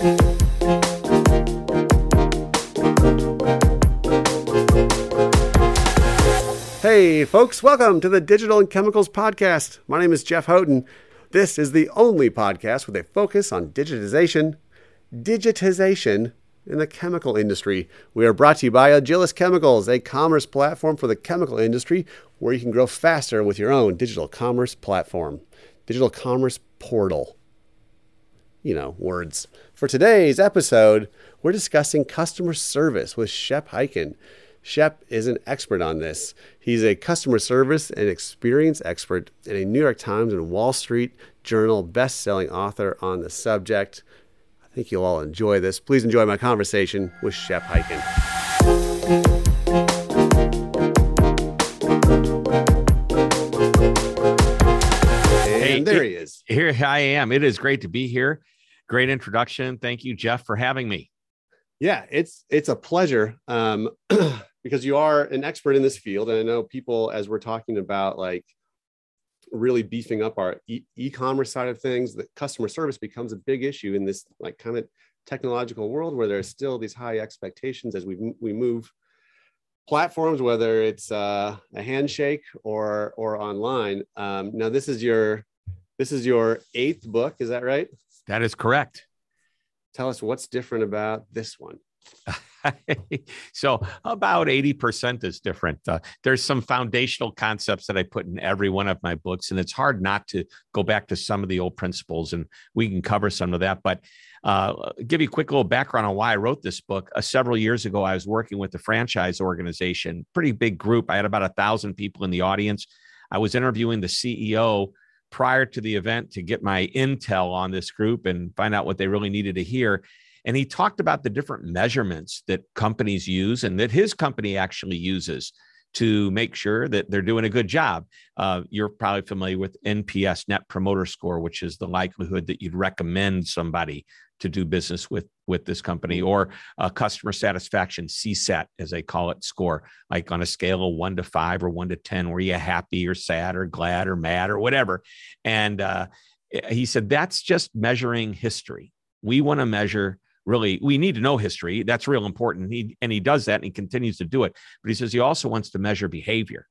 Hey, folks, welcome to the Digital and Chemicals Podcast. My name is Jeff Houghton. This is the only podcast with a focus on digitization, digitization in the chemical industry. We are brought to you by Agilis Chemicals, a commerce platform for the chemical industry where you can grow faster with your own digital commerce platform, digital commerce portal. You know, words. For today's episode, we're discussing customer service with Shep Hyken. Shep is an expert on this. He's a customer service and experience expert and a New York Times and Wall Street Journal best-selling author on the subject. I think you'll all enjoy this. Please enjoy my conversation with Shep Hyken. And there he is. Here I am. It is great to be here. Great introduction. Thank you, Jeff, for having me. Yeah, it's it's a pleasure. Um, because you are an expert in this field and i know people as we're talking about like really beefing up our e- commerce side of things that customer service becomes a big issue in this like kind of technological world where there's still these high expectations as we we move platforms whether it's uh, a handshake or or online um, now this is your this is your eighth book is that right that is correct tell us what's different about this one so about 80% is different. Uh, there's some foundational concepts that I put in every one of my books, and it's hard not to go back to some of the old principles, and we can cover some of that. But uh, give you a quick little background on why I wrote this book. Uh, several years ago, I was working with a franchise organization, pretty big group. I had about a thousand people in the audience. I was interviewing the CEO prior to the event to get my intel on this group and find out what they really needed to hear. And he talked about the different measurements that companies use and that his company actually uses to make sure that they're doing a good job. Uh, you're probably familiar with NPS, Net Promoter Score, which is the likelihood that you'd recommend somebody to do business with with this company, or uh, customer satisfaction CSAT, as they call it, score, like on a scale of one to five or one to ten, were you happy or sad or glad or mad or whatever? And uh, he said that's just measuring history. We want to measure really we need to know history. That's real important. He, and he does that and he continues to do it. But he says he also wants to measure behavior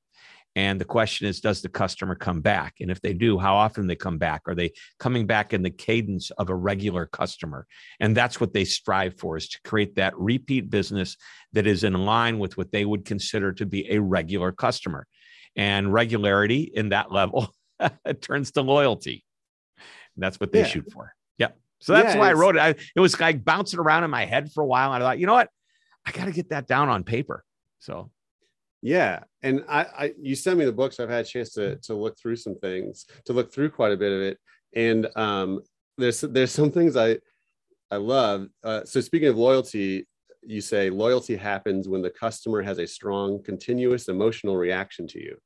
and the question is does the customer come back and if they do how often they come back are they coming back in the cadence of a regular customer and that's what they strive for is to create that repeat business that is in line with what they would consider to be a regular customer and regularity in that level turns to loyalty and that's what they yeah. shoot for Yep. so that's yeah, why I wrote it. I, it was like bouncing around in my head for a while. And I thought, you know what? I got to get that down on paper. So, yeah. And I, I, you sent me the books. So I've had a chance to, to look through some things, to look through quite a bit of it. And um, there's, there's some things I, I love. Uh, so speaking of loyalty, you say loyalty happens when the customer has a strong, continuous emotional reaction to you.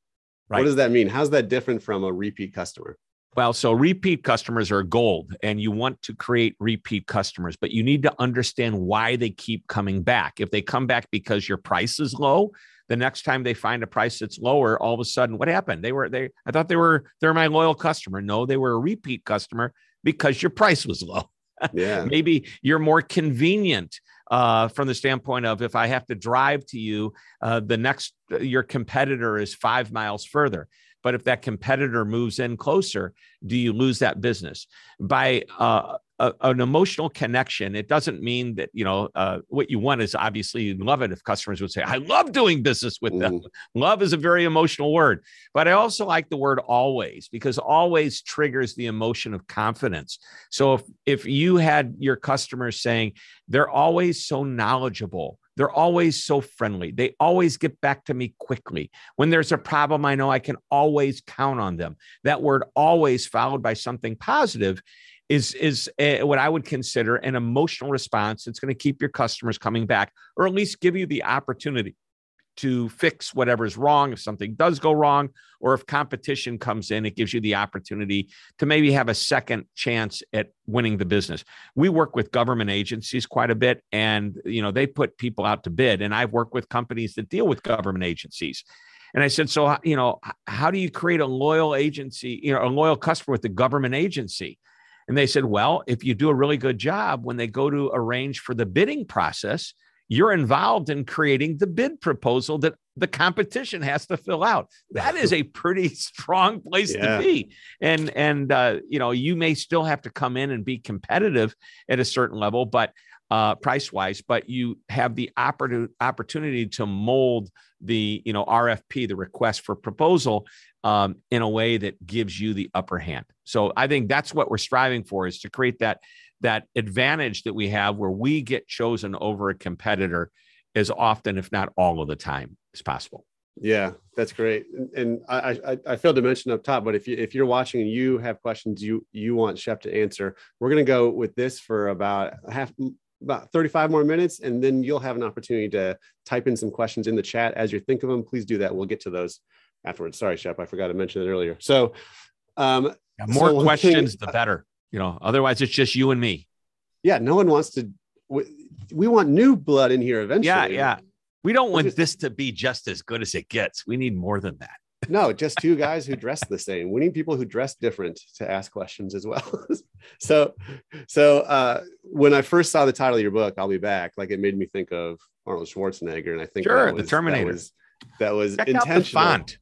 Right. What does that mean? How's that different from a repeat customer? Well, so repeat customers are gold and you want to create repeat customers, but you need to understand why they keep coming back. If they come back because your price is low, the next time they find a price that's lower, all of a sudden, what happened? They were they I thought they were they're my loyal customer. No, they were a repeat customer because your price was low. Yeah. Maybe you're more convenient uh, from the standpoint of if I have to drive to you, uh, the next your competitor is five miles further. But if that competitor moves in closer, do you lose that business? By uh, a, an emotional connection, it doesn't mean that, you know, uh, what you want is obviously you love it if customers would say, I love doing business with them. Mm. Love is a very emotional word. But I also like the word always because always triggers the emotion of confidence. So if, if you had your customers saying, they're always so knowledgeable, they're always so friendly. They always get back to me quickly. When there's a problem, I know I can always count on them. That word always followed by something positive is is a, what I would consider an emotional response. It's going to keep your customers coming back or at least give you the opportunity to fix whatever's wrong if something does go wrong or if competition comes in it gives you the opportunity to maybe have a second chance at winning the business we work with government agencies quite a bit and you know they put people out to bid and i've worked with companies that deal with government agencies and i said so you know how do you create a loyal agency you know a loyal customer with the government agency And they said, well, if you do a really good job, when they go to arrange for the bidding process, you're involved in creating the bid proposal that the competition has to fill out. That is a pretty strong place yeah. to be. And and uh, you know, you may still have to come in and be competitive at a certain level, but uh, price wise, but you have the opportunity to mold the you know RFP, the request for proposal, um, in a way that gives you the upper hand. So I think that's what we're striving for is to create that that advantage that we have where we get chosen over a competitor as often, if not all of the time, as possible. Yeah, that's great. And, I, I, I failed to mention up top, but if you if you're watching and you have questions you you want Shep to answer, we're gonna go with this for about half about 35 more minutes, and then you'll have an opportunity to type in some questions in the chat as you think of them. Please do that. We'll get to those afterwards. Sorry, Shep, I forgot to mention it earlier. So, um, yeah, more so questions, thing, the better. You know, otherwise it's just you and me. Yeah, no one wants to. We, we want new blood in here eventually. Yeah, yeah. We don't want just, this to be just as good as it gets. We need more than that. no, just two guys who dress the same. We need people who dress different to ask questions as well. so, so uh, when I first saw the title of your book, "I'll Be Back," like it made me think of Arnold Schwarzenegger, and I think sure, was, the Terminator. That was, that was Check intentional. font.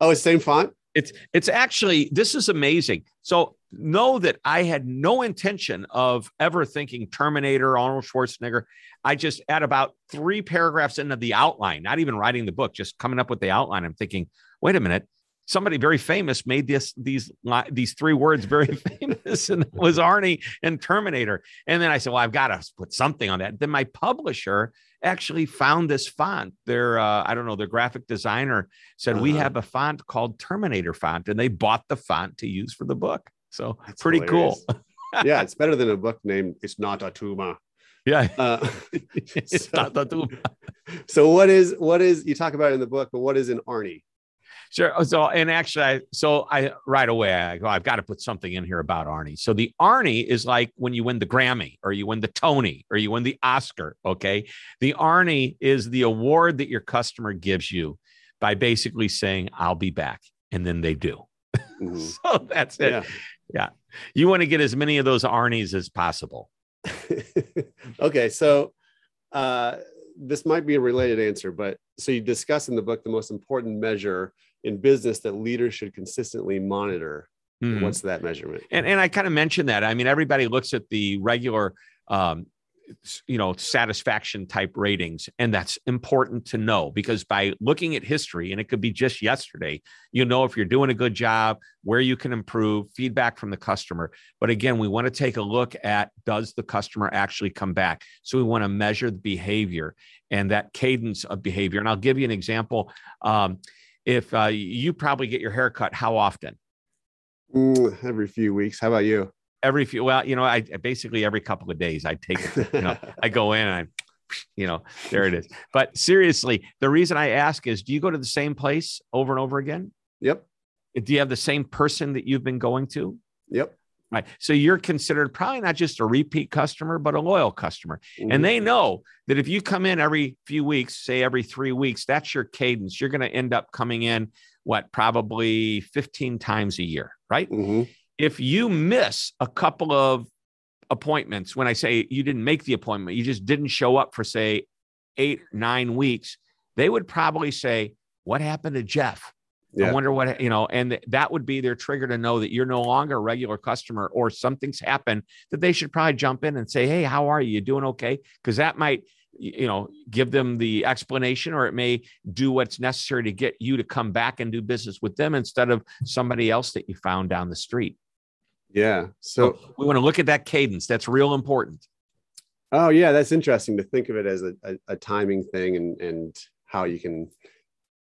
Oh, it's same font. It's it's actually this is amazing. So know that I had no intention of ever thinking Terminator, Arnold Schwarzenegger. I just at about three paragraphs into the outline, not even writing the book, just coming up with the outline. I'm thinking, wait a minute, somebody very famous made this these these three words very famous, and it was Arnie and Terminator. And then I said, well, I've got to put something on that. Then my publisher actually found this font. Their uh, I don't know, their graphic designer said uh-huh. we have a font called Terminator font, and they bought the font to use for the book. So That's pretty hilarious. cool. yeah, it's better than a book named "It's Not a Tumor." Yeah, uh, it's so, not. So what is what is you talk about in the book, but what is an Arnie? Sure. So, and actually, I, so I right away I go, I've got to put something in here about Arnie. So the Arnie is like when you win the Grammy or you win the Tony or you win the Oscar. Okay. The Arnie is the award that your customer gives you by basically saying, I'll be back. And then they do. Mm-hmm. so that's it. Yeah. yeah. You want to get as many of those Arnies as possible. okay. So, uh, this might be a related answer, but so you discuss in the book the most important measure in business that leaders should consistently monitor. Mm-hmm. What's that measurement? And, and I kind of mentioned that. I mean, everybody looks at the regular, um, you know, satisfaction type ratings. And that's important to know because by looking at history, and it could be just yesterday, you know if you're doing a good job, where you can improve, feedback from the customer. But again, we want to take a look at does the customer actually come back? So we want to measure the behavior and that cadence of behavior. And I'll give you an example. Um, if uh, you probably get your hair cut how often? Mm, every few weeks. How about you? Every few well you know i basically every couple of days i take you know i go in and i you know there it is. But seriously the reason i ask is do you go to the same place over and over again? Yep. Do you have the same person that you've been going to? Yep Right. So you're considered probably not just a repeat customer, but a loyal customer. Mm-hmm. And they know that if you come in every few weeks, say every three weeks, that's your cadence. You're going to end up coming in, what, probably 15 times a year, right? Mm-hmm. If you miss a couple of appointments, when I say you didn't make the appointment, you just didn't show up for, say, eight, nine weeks, they would probably say, What happened to Jeff? Yeah. I wonder what, you know, and that would be their trigger to know that you're no longer a regular customer or something's happened that they should probably jump in and say, Hey, how are you? You doing okay? Because that might, you know, give them the explanation or it may do what's necessary to get you to come back and do business with them instead of somebody else that you found down the street. Yeah. So, so we want to look at that cadence. That's real important. Oh, yeah. That's interesting to think of it as a, a, a timing thing and, and how you can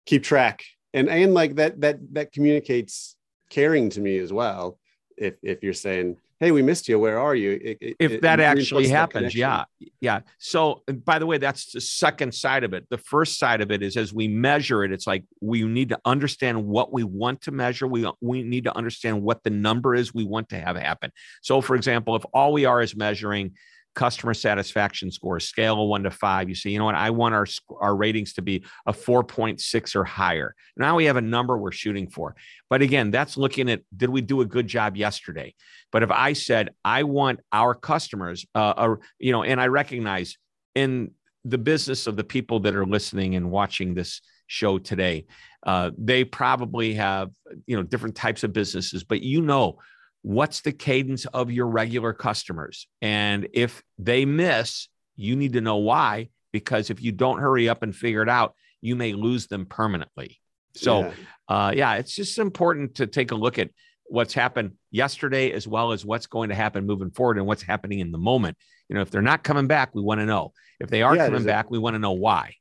keep track and and like that that that communicates caring to me as well. If if you're saying hey we missed you. Where are you? It, if that actually happens yeah yeah. So by the way that's the second side of it. The first side of it is as we measure it it's like we need to understand what we want to measure. We we need to understand what the number is we want to have happen. So for example if all we are is measuring customer satisfaction score, scale of one to five. You say, you know what, I want our our ratings to be a 4.6 or higher. Now we have a number we're shooting for. But again, that's looking at did we do a good job yesterday? But if I said I want our customers, uh, uh you know, and I recognize in the business of the people that are listening and watching this show today, uh, they probably have you know different types of businesses, but you know what's the cadence of your regular customers. And if they miss, you need to know why, because if you don't hurry up and figure it out, you may lose them permanently. So, yeah, uh, yeah it's just important to take a look at what's happened yesterday as well as what's going to happen moving forward and what's happening in the moment. You know, if they're not coming back, we want to know. If they are yeah, coming back, a, we want to know why.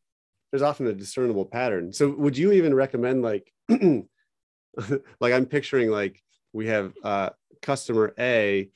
There's often a discernible pattern. So, would you even recommend like, like I'm picturing like we have uh, customer A,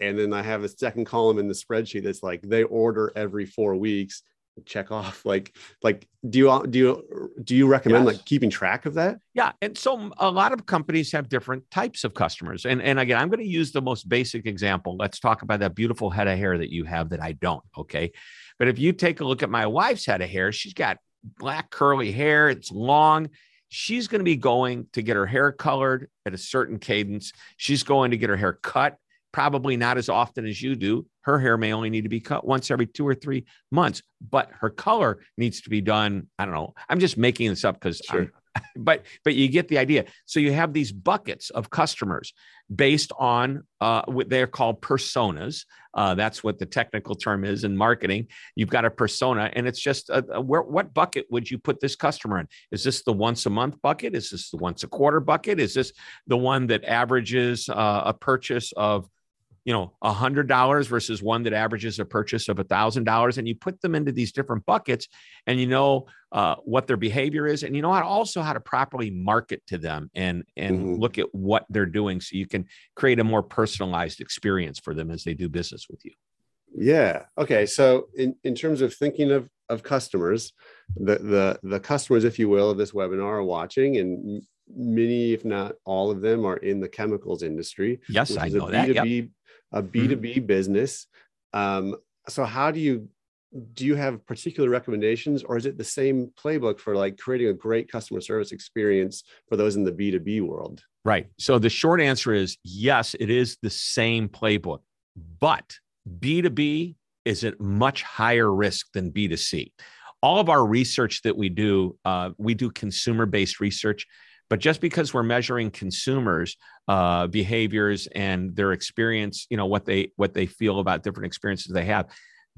and then I have a second column in the spreadsheet that's like they order every four weeks. Check off like like do you do you do you recommend yes. like keeping track of that? Yeah, and so a lot of companies have different types of customers, and and again, I'm going to use the most basic example. Let's talk about that beautiful head of hair that you have that I don't. Okay, but if you take a look at my wife's head of hair, she's got black curly hair. It's long she's going to be going to get her hair colored at a certain cadence. She's going to get her hair cut, probably not as often as you do. Her hair may only need to be cut once every two or three months, but her color needs to be done. I don't know. I'm just making this up because sure but but you get the idea. So you have these buckets of customers based on uh, what they're called personas. Uh, that's what the technical term is in marketing. You've got a persona, and it's just a, a, where, what bucket would you put this customer in? Is this the once a month bucket? Is this the once a quarter bucket? Is this the one that averages uh, a purchase of you know a hundred dollars versus one that averages a purchase of a thousand dollars and you put them into these different buckets and you know uh, what their behavior is and you know how to, also how to properly market to them and and mm-hmm. look at what they're doing so you can create a more personalized experience for them as they do business with you. Yeah. Okay. So in, in terms of thinking of of customers the the the customers if you will of this webinar are watching and many if not all of them are in the chemicals industry yes i know that. Yep a B2B mm-hmm. business. Um, so how do you do you have particular recommendations or is it the same playbook for like creating a great customer service experience for those in the B2B world? Right. So the short answer is yes, it is the same playbook, but B2B is at much higher risk than B2C. All of our research that we do, uh, we do consumer based research. But just because we're measuring consumers' uh, behaviors and their experience, you know what they what they feel about different experiences they have,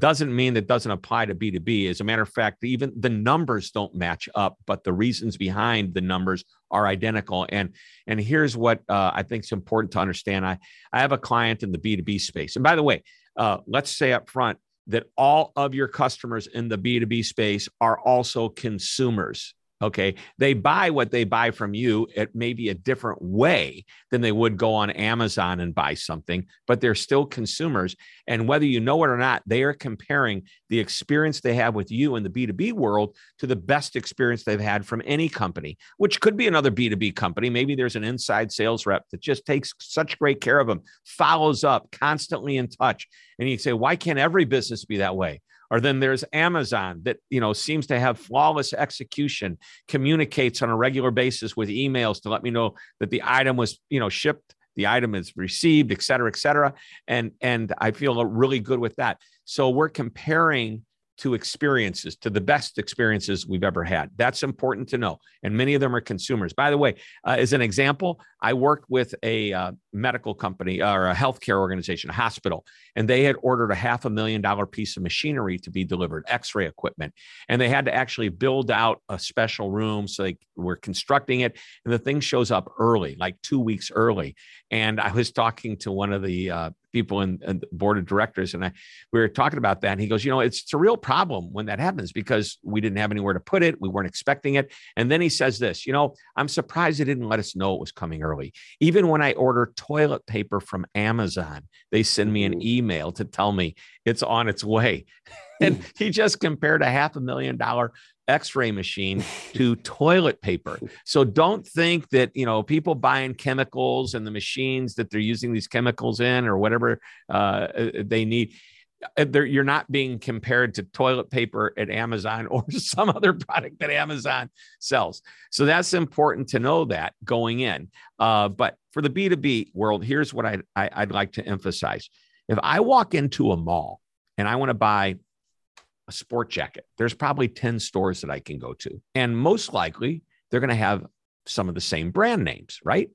doesn't mean that doesn't apply to B2B. As a matter of fact, even the numbers don't match up, but the reasons behind the numbers are identical. And and here's what uh, I think is important to understand. I I have a client in the B2B space, and by the way, uh, let's say up front that all of your customers in the B2B space are also consumers. Okay. They buy what they buy from you at maybe a different way than they would go on Amazon and buy something, but they're still consumers. And whether you know it or not, they are comparing the experience they have with you in the B2B world to the best experience they've had from any company, which could be another B2B company. Maybe there's an inside sales rep that just takes such great care of them, follows up, constantly in touch. And you say, why can't every business be that way? Or then there's Amazon that you know seems to have flawless execution, communicates on a regular basis with emails to let me know that the item was you know shipped, the item is received, et cetera, et cetera. And and I feel really good with that. So we're comparing to experiences, to the best experiences we've ever had. That's important to know. And many of them are consumers. By the way, uh, as an example, I worked with a uh, medical company or a healthcare organization, a hospital, and they had ordered a half a million dollar piece of machinery to be delivered, x ray equipment. And they had to actually build out a special room. So they were constructing it. And the thing shows up early, like two weeks early. And I was talking to one of the uh, people in, in, the board of directors, and I we were talking about that. And he goes, you know, it's, it's a real problem when that happens because we didn't have anywhere to put it, we weren't expecting it. And then he says this, you know, I'm surprised they didn't let us know it was coming early. Even when I order toilet paper from Amazon, they send me an email to tell me it's on its way. and he just compared a half a million dollar x-ray machine to toilet paper. So don't think that you know people buying chemicals and the machines that they're using these chemicals in or whatever uh, they need uh, you're not being compared to toilet paper at Amazon or some other product that Amazon sells. So that's important to know that going in. Uh, but for the B2B world, here's what I, I, I'd like to emphasize. If I walk into a mall and I want to buy a sport jacket, there's probably 10 stores that I can go to. And most likely, they're going to have some of the same brand names, right?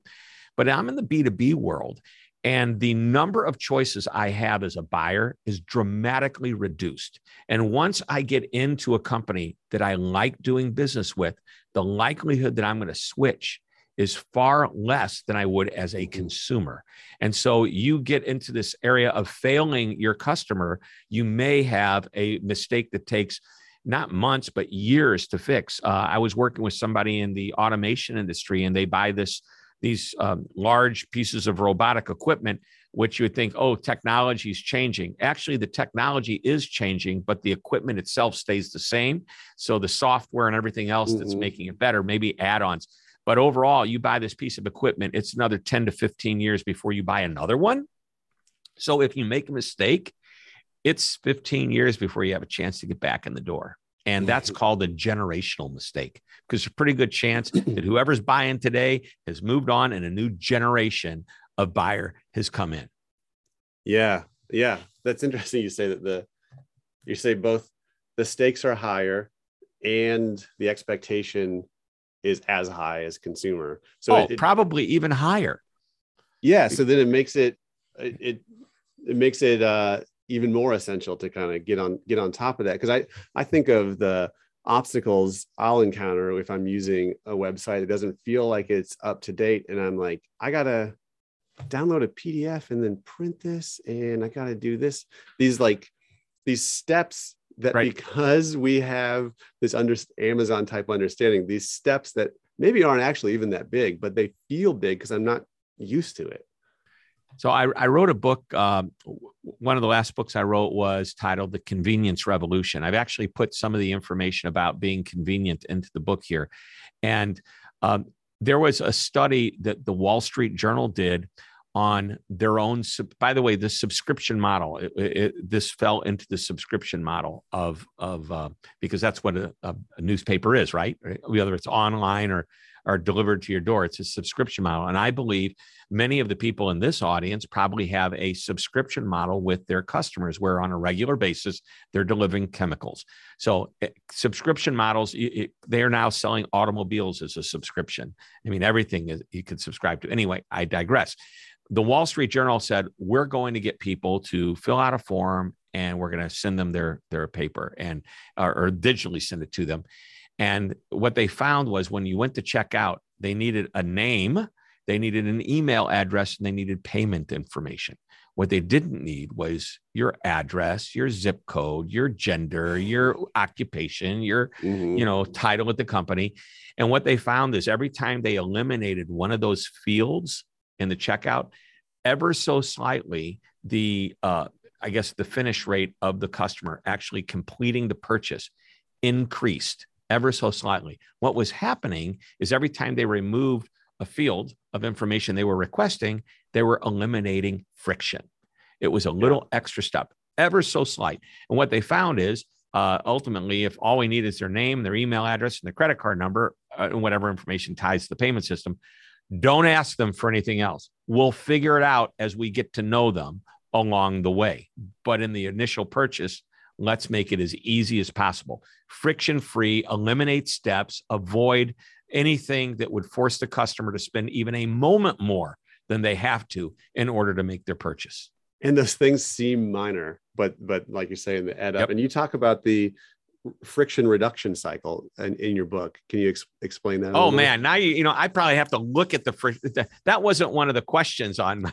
But I'm in the B2B world and the number of choices I have as a buyer is dramatically reduced. And once I get into a company that I like doing business with, the likelihood that I'm going to switch is far less than I would as a consumer. And so you get into this area of failing your customer, you may have a mistake that takes not months, but years to fix. Uh, I was working with somebody in the automation industry and they buy this these um, large pieces of robotic equipment, which you would think, oh, technology is changing. Actually, the technology is changing, but the equipment itself stays the same. So the software and everything else mm-hmm. that's making it better, maybe add ons. But overall, you buy this piece of equipment, it's another 10 to 15 years before you buy another one. So if you make a mistake, it's 15 years before you have a chance to get back in the door. And that's called a generational mistake because there's a pretty good chance that whoever's buying today has moved on and a new generation of buyer has come in. Yeah. Yeah. That's interesting. You say that the, you say both the stakes are higher and the expectation is as high as consumer. So oh, it, probably even higher. Yeah. So then it makes it, it, it makes it, uh, even more essential to kind of get on get on top of that. Because I I think of the obstacles I'll encounter if I'm using a website that doesn't feel like it's up to date and I'm like I gotta download a PDF and then print this and I gotta do this. These like these steps that right. because we have this under Amazon type understanding these steps that maybe aren't actually even that big but they feel big because I'm not used to it so I, I wrote a book. Um, one of the last books I wrote was titled "The Convenience Revolution." I've actually put some of the information about being convenient into the book here, and um, there was a study that the Wall Street Journal did on their own. By the way, the subscription model. It, it, this fell into the subscription model of of uh, because that's what a, a, newspaper is, right? Whether it's online or are delivered to your door. It's a subscription model. And I believe many of the people in this audience probably have a subscription model with their customers where on a regular basis they're delivering chemicals. So, eh, subscription models, they are now selling automobiles as a subscription. I mean, everything is, you can subscribe to. Anyway, I digress. The Wall Street Journal said, We're going to get people to fill out a form and we're going to send them their their paper and or, or digitally send it to them and what they found was when you went to check out, they needed a name, they needed an email address, and they needed payment information. What they didn't need was your address, your zip code, your gender, your occupation, your mm-hmm. you know title at the company. And what they found is every time they eliminated one of those fields in the checkout, ever so slightly, the uh, I guess the finish rate of the customer actually completing the purchase increased ever so slightly. What was happening is every time they removed a field of information they were requesting, they were eliminating friction. It was a little yeah. extra step, ever so slight. And what they found is uh, ultimately, if all we need is their name, their email address, and their credit card number, uh, and whatever information ties to the payment system, don't ask them for anything else. We'll figure it out as we get to know them along the way. But in the initial purchase, Let's make it as easy as possible. Friction free, eliminate steps, avoid anything that would force the customer to spend even a moment more than they have to in order to make their purchase. And those things seem minor, but but like you're saying, they add up. Yep. And you talk about the friction reduction cycle in, in your book. Can you ex- explain that? Oh man, now you you know I probably have to look at the friction. That wasn't one of the questions on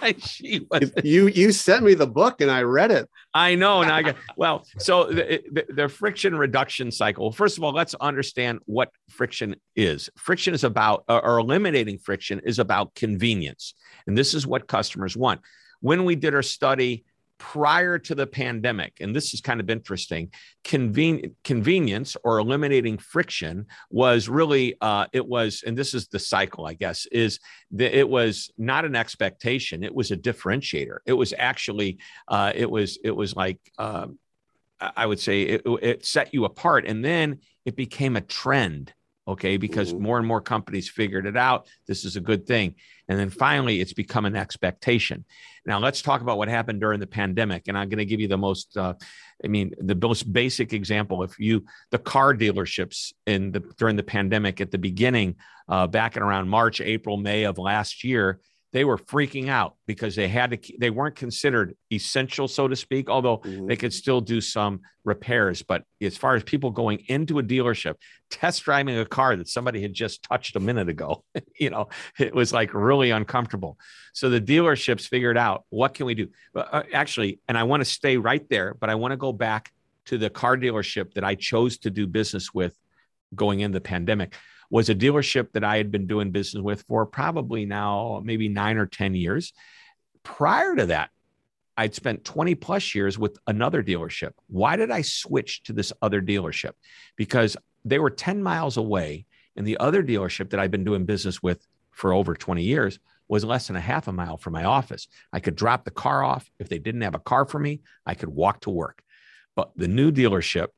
my sheet. you you sent me the book and I read it. I know. And I got well. So the, the, the friction reduction cycle. First of all, let's understand what friction is. Friction is about, or eliminating friction is about convenience, and this is what customers want. When we did our study prior to the pandemic, and this is kind of interesting, conven- convenience or eliminating friction was really, uh, it was, and this is the cycle, I guess, is that it was not an expectation, it was a differentiator. It was actually, uh, it was, it was like, uh, I would say it, it set you apart. And then it became a trend okay because mm-hmm. more and more companies figured it out this is a good thing. And then finally it's become an expectation. Now let's talk about what happened during the pandemic and i'm going to give you the most uh, i mean the most basic example. If you the car dealerships in the during the pandemic at the beginning uh, back in around march april may of last year they were freaking out because they had to they weren't considered essential so to speak although mm-hmm. they could still do some repairs. But as far as people going into a dealership test driving a car that somebody had just touched a minute ago you know it was like really uncomfortable. So the dealerships figured out what can we do? Uh, actually and i want to stay right there but i want to go back to the car dealership that i chose to do business with going in the pandemic was a dealership that I had been doing business with for probably now maybe nine or 10 years. Prior to that, I'd spent 20 plus years with another dealership. Why did I switch to this other dealership? Because they were 10 miles away, and the other dealership that I'd been doing business with for over 20 years was less than a half a mile from my office. I could drop the car off. If they didn't have a car for me, I could walk to work. But the new dealership,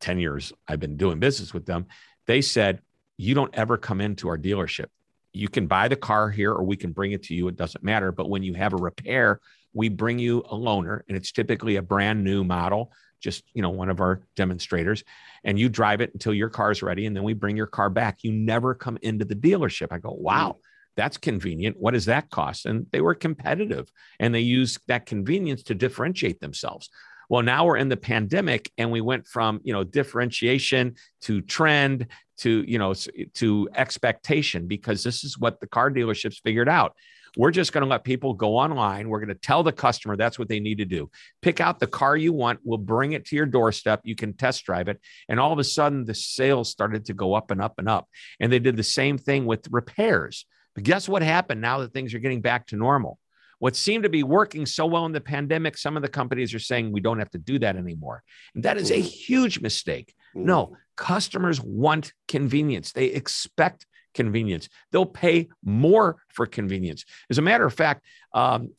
10 years I've been doing business with them, they said, you don't ever come into our dealership. You can buy the car here or we can bring it to you. It doesn't matter. But when you have a repair, we bring you a loaner and it's typically a brand new model, just, you know, one of our demonstrators and you drive it until your car's ready. And then we bring your car back. You never come into the dealership. I go, wow, mm. that's convenient. What does that cost? And they were competitive and they use that convenience to differentiate themselves. Well, now we're in the pandemic and we went from, you know, differentiation to trend to, you know, to expectation because this is what the car dealerships figured out. We're just going to let people go online. We're going to tell the customer that's what they need to do. Pick out the car you want. We'll bring it to your doorstep. You can test drive it. And all of a sudden, the sales started to go up and up and up. And they did the same thing with repairs. But guess what happened now that things are getting back to normal? What seemed to be working so well in the pandemic, some of the companies are saying we don't have to do that anymore. And that is a huge mistake. No, customers want convenience, they expect convenience. They'll pay more for convenience. As a matter of fact, um,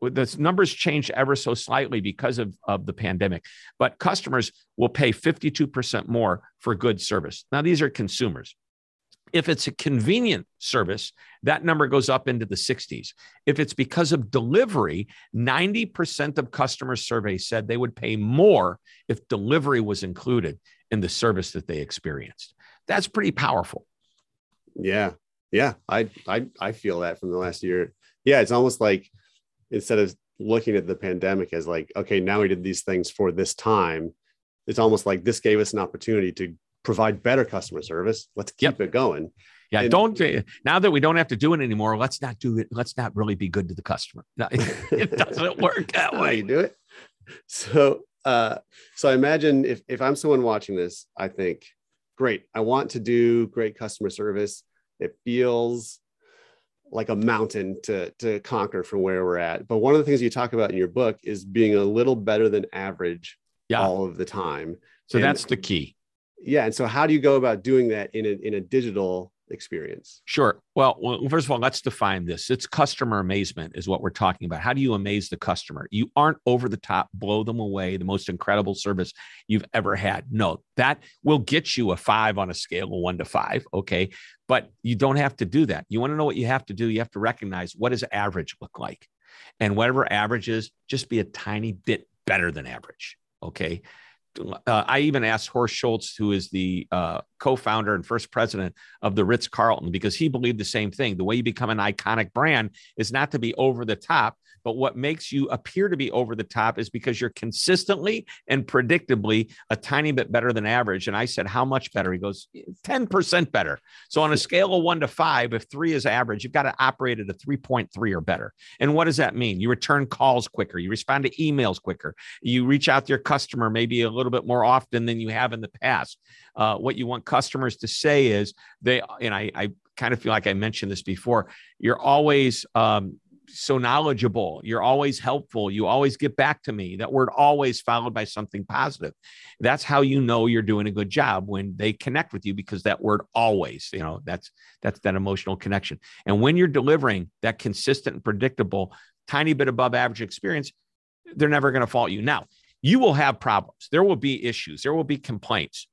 the numbers changed ever so slightly because of, of the pandemic, but customers will pay 52% more for good service. Now, these are consumers. If it's a convenient service, that number goes up into the 60s. If it's because of delivery, 90% of customer surveys said they would pay more if delivery was included in the service that they experienced. That's pretty powerful. Yeah. Yeah. I I I feel that from the last year. Yeah, it's almost like instead of looking at the pandemic as like, okay, now we did these things for this time, it's almost like this gave us an opportunity to provide better customer service. Let's keep yep. it going. Yeah, and, don't now that we don't have to do it anymore. Let's not do it. Let's not really be good to the customer. It, doesn't work that way. you do it. So, uh, so I imagine if if I'm someone watching this, I think, great. I want to do great customer service. It feels like a mountain to to conquer from where we're at. But one of the things you talk about in your book is being a little better than average yeah. all of the time. So and, that's the key yeah and so how do you go about doing that in a, in a digital experience? Sure. Well, well first of all let's define this. It's customer amazement is what we're talking about. How do you amaze the customer? You aren't over the top blow them away the most incredible service you've ever had. No that will get you a five on a scale of one to five okay? But you don't have to do that. You want to know what you have to do? You have to recognize what does average look like? And whatever average is just be a tiny bit better than average okay uh, I even asked Horst Schulze, who is the uh, co-founder and first president of the Ritz Carlton, because he believed the same thing. The way you become an iconic brand is not to be over the top, but what makes you appear to be over the top is because you're consistently and predictably a tiny bit better than average. And I said, How much better? He goes, 10% better. So on a scale of one to five, if three is average, you've got to operate at a 3.3 or better. And what does that mean? You return calls quicker, you respond to emails quicker, you reach out to your customer maybe a little bit more often than you have in the past. Uh, what you want customers to say is they, and I, I kind of feel like I mentioned this before, you're always, um, so knowledgeable. You're always helpful. You always get back to me. That word always followed by something positive. That's how you know you're doing a good job when they connect with you because that word always, you know, that's that's that emotional connection. And when you're delivering that consistent and predictable, tiny bit above average experience, they're never going to fault you. Now, you will have problems. There will be issues. There will be complaints.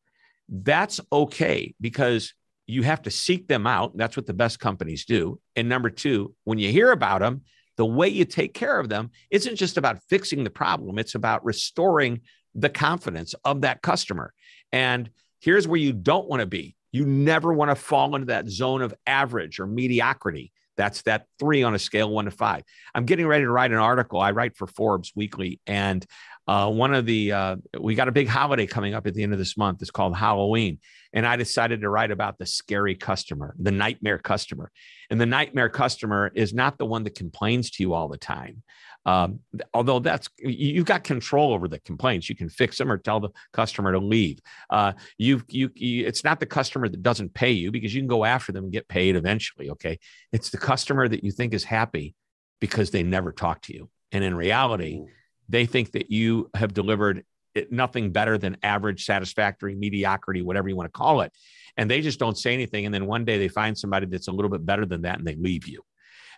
That's okay because you have to seek them out. That's what the best companies do. And number two, when you hear about them, the way you take care of them isn't just about fixing the problem, it's about restoring the confidence of that customer. And here's where you don't want to be you never want to fall into that zone of average or mediocrity. That's that three on a scale one to five. I'm getting ready to write an article. I write for Forbes Weekly, and uh, one of the uh, we got a big holiday coming up at the end of this month. It's called Halloween, and I decided to write about the scary customer, the nightmare customer. And the nightmare customer is not the one that complains to you all the time. Um, although that's you've got control over the complaints, you can fix them or tell the customer to leave. Uh, you, you, you, it's not the customer that doesn't pay you because you can go after them and get paid eventually. Okay, it's the customer that you think is happy because they never talk to you, and in reality, mm. They think that you have delivered it, nothing better than average, satisfactory, mediocrity, whatever you want to call it. And they just don't say anything. And then one day they find somebody that's a little bit better than that and they leave you.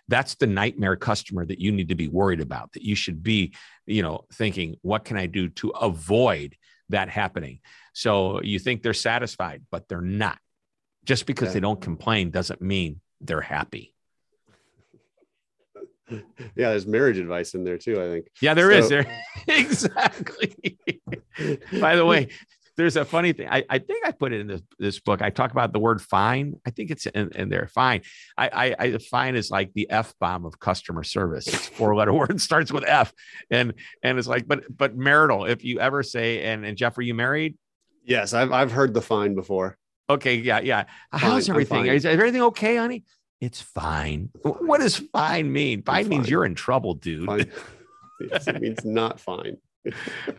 That's the nightmare customer that you need to be worried about, that you should be, you know, thinking, what can I do to avoid that happening? So you think they're satisfied, but they're not. Just because yeah. they don't complain doesn't mean they're happy. Yeah, there's marriage advice in there too. I think. Yeah, there so. is. There exactly. By the way, there's a funny thing. I, I think I put it in this, this book. I talk about the word fine. I think it's in, in there. Fine. I, I, I fine is like the F bomb of customer service. It's four letter word starts with F. And and it's like, but but marital, if you ever say, and, and Jeff, are you married? Yes, I've I've heard the fine before. Okay, yeah, yeah. Fine, How's everything? Is everything okay, honey? It's fine. What does fine mean? Fine, fine. means you're in trouble, dude. Fine. it means not fine.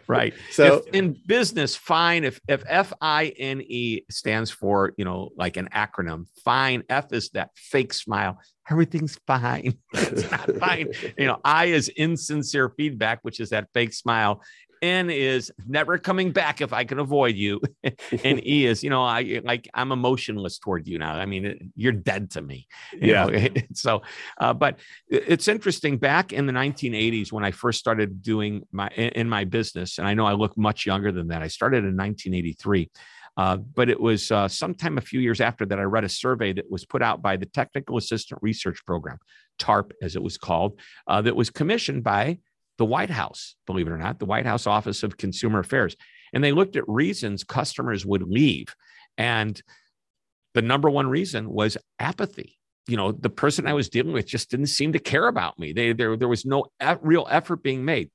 right. So if in business, fine. If if F I N E stands for you know like an acronym, fine. F is that fake smile. Everything's fine. it's not fine. You know, I is insincere feedback, which is that fake smile, N is never coming back if I can avoid you. and E is, you know, I like I'm emotionless toward you now. I mean, you're dead to me. yeah. Know? so, uh, but it's interesting. Back in the 1980s, when I first started doing my in my business, and I know I look much younger than that. I started in 1983. Uh, but it was uh, sometime a few years after that, I read a survey that was put out by the Technical Assistance Research Program, TARP, as it was called, uh, that was commissioned by the White House, believe it or not, the White House Office of Consumer Affairs. And they looked at reasons customers would leave. And the number one reason was apathy. You know, the person I was dealing with just didn't seem to care about me. They, there, there was no real effort being made.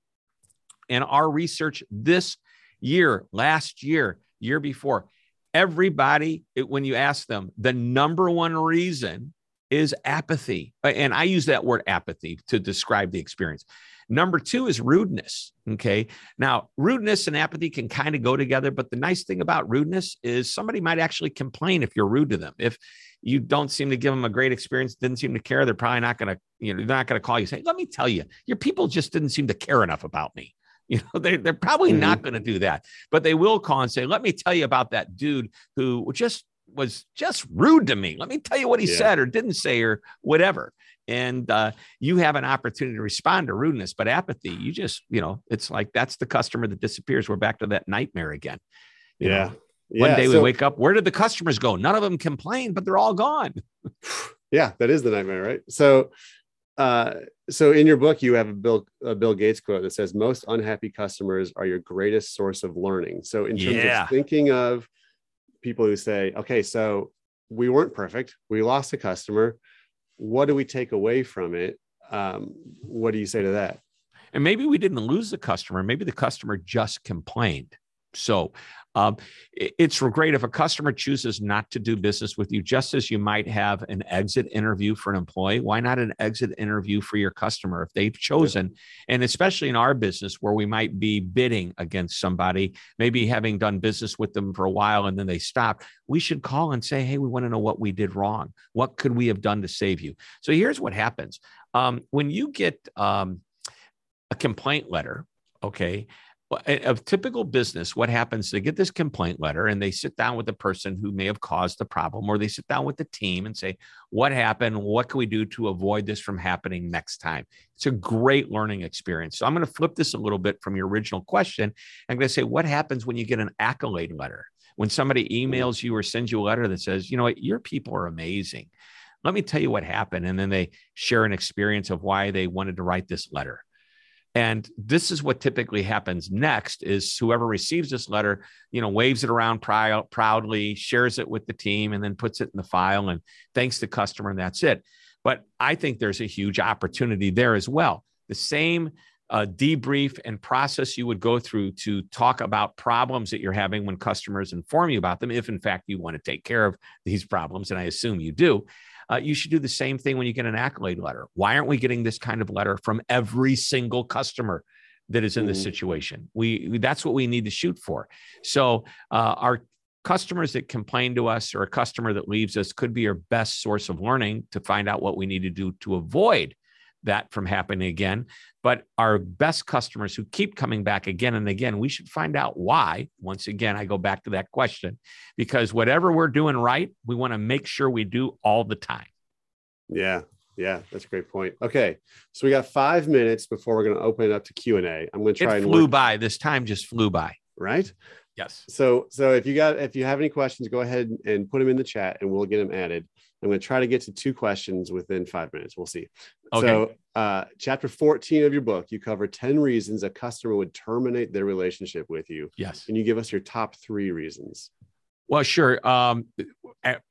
And our research this year, last year, year before, everybody, when you ask them, the number one reason is apathy. And I use that word apathy to describe the experience. Number two is rudeness. Okay. Now, rudeness and apathy can kind of go together, but the nice thing about rudeness is somebody might actually complain if you're rude to them. If you don't seem to give them a great experience, didn't seem to care, they're probably not going to, you know, they're not going to call you say, let me tell you, your people just didn't seem to care enough about me. You know, they're, they're probably mm-hmm. not going to do that, but they will call and say, let me tell you about that dude who just was just rude to me. Let me tell you what he yeah. said or didn't say or whatever and uh, you have an opportunity to respond to rudeness but apathy you just you know it's like that's the customer that disappears. We're back to that nightmare again. You yeah. know? one day we wake up where did the customers go? None of them complain but they're all gone. Yeah that is the nightmare right? So uh, so in your book you have a bill a bill gates quote that says most unhappy customers are your greatest source of learning. So in terms yeah. of thinking of people who say okay so we weren't perfect. We lost a customer what do we take away from it? Um, what do you say to that? And maybe we didn't lose the customer. Maybe the customer just complained. So um, it's great if a customer chooses not to do business with you, just as you might have an exit interview for an employee. Why not an exit interview for your customer if they've chosen? And especially in our business where we might be bidding against somebody, maybe having done business with them for a while and then they stop, we should call and say, Hey, we want to know what we did wrong. What could we have done to save you? So here's what happens um, when you get um, a complaint letter, okay a typical business, what happens? They get this complaint letter and they sit down with the person who may have caused the problem, or they sit down with the team and say, What happened? What can we do to avoid this from happening next time? It's a great learning experience. So I'm going to flip this a little bit from your original question. I'm going to say, What happens when you get an accolade letter? When somebody mm-hmm. emails you or sends you a letter that says, You know what, your people are amazing. Let me tell you what happened. And then they share an experience of why they wanted to write this letter and this is what typically happens next is whoever receives this letter you know waves it around pr- proudly shares it with the team and then puts it in the file and thanks the customer and that's it. But i think there's a huge opportunity there as well. The same uh, debrief and process you would go through to talk about problems that you're having when customers inform you about them if in fact you want to take care of these problems and i assume you do uh, you should do the same thing when you get an accolade letter. Why aren't we getting this kind of letter from every single customer? That is in this mm-hmm. situation. We that's what we need to shoot for. So uh, our customers that complain to us or a customer that leaves us could be our best source of learning to find out what we need to do to avoid that from happening again. But our best customers who keep coming back again and again, we should find out why. Once again, I go back to that question because whatever we're doing right, we want to make sure we do all the time. Yeah. Yeah, that's a great point. Okay, so we got five minutes before we're going to open it up to Q and A. I'm going to try it and flew work. by. This time just flew by. Right. Yes. So, so if you got if you have any questions, go ahead and put them in the chat, and we'll get them added. I'm going to try to get to two questions within five minutes. We'll see. Okay. So, uh, chapter 14 of your book, you cover 10 reasons a customer would terminate their relationship with you. Yes. Can you give us your top three reasons? Well, sure. Um,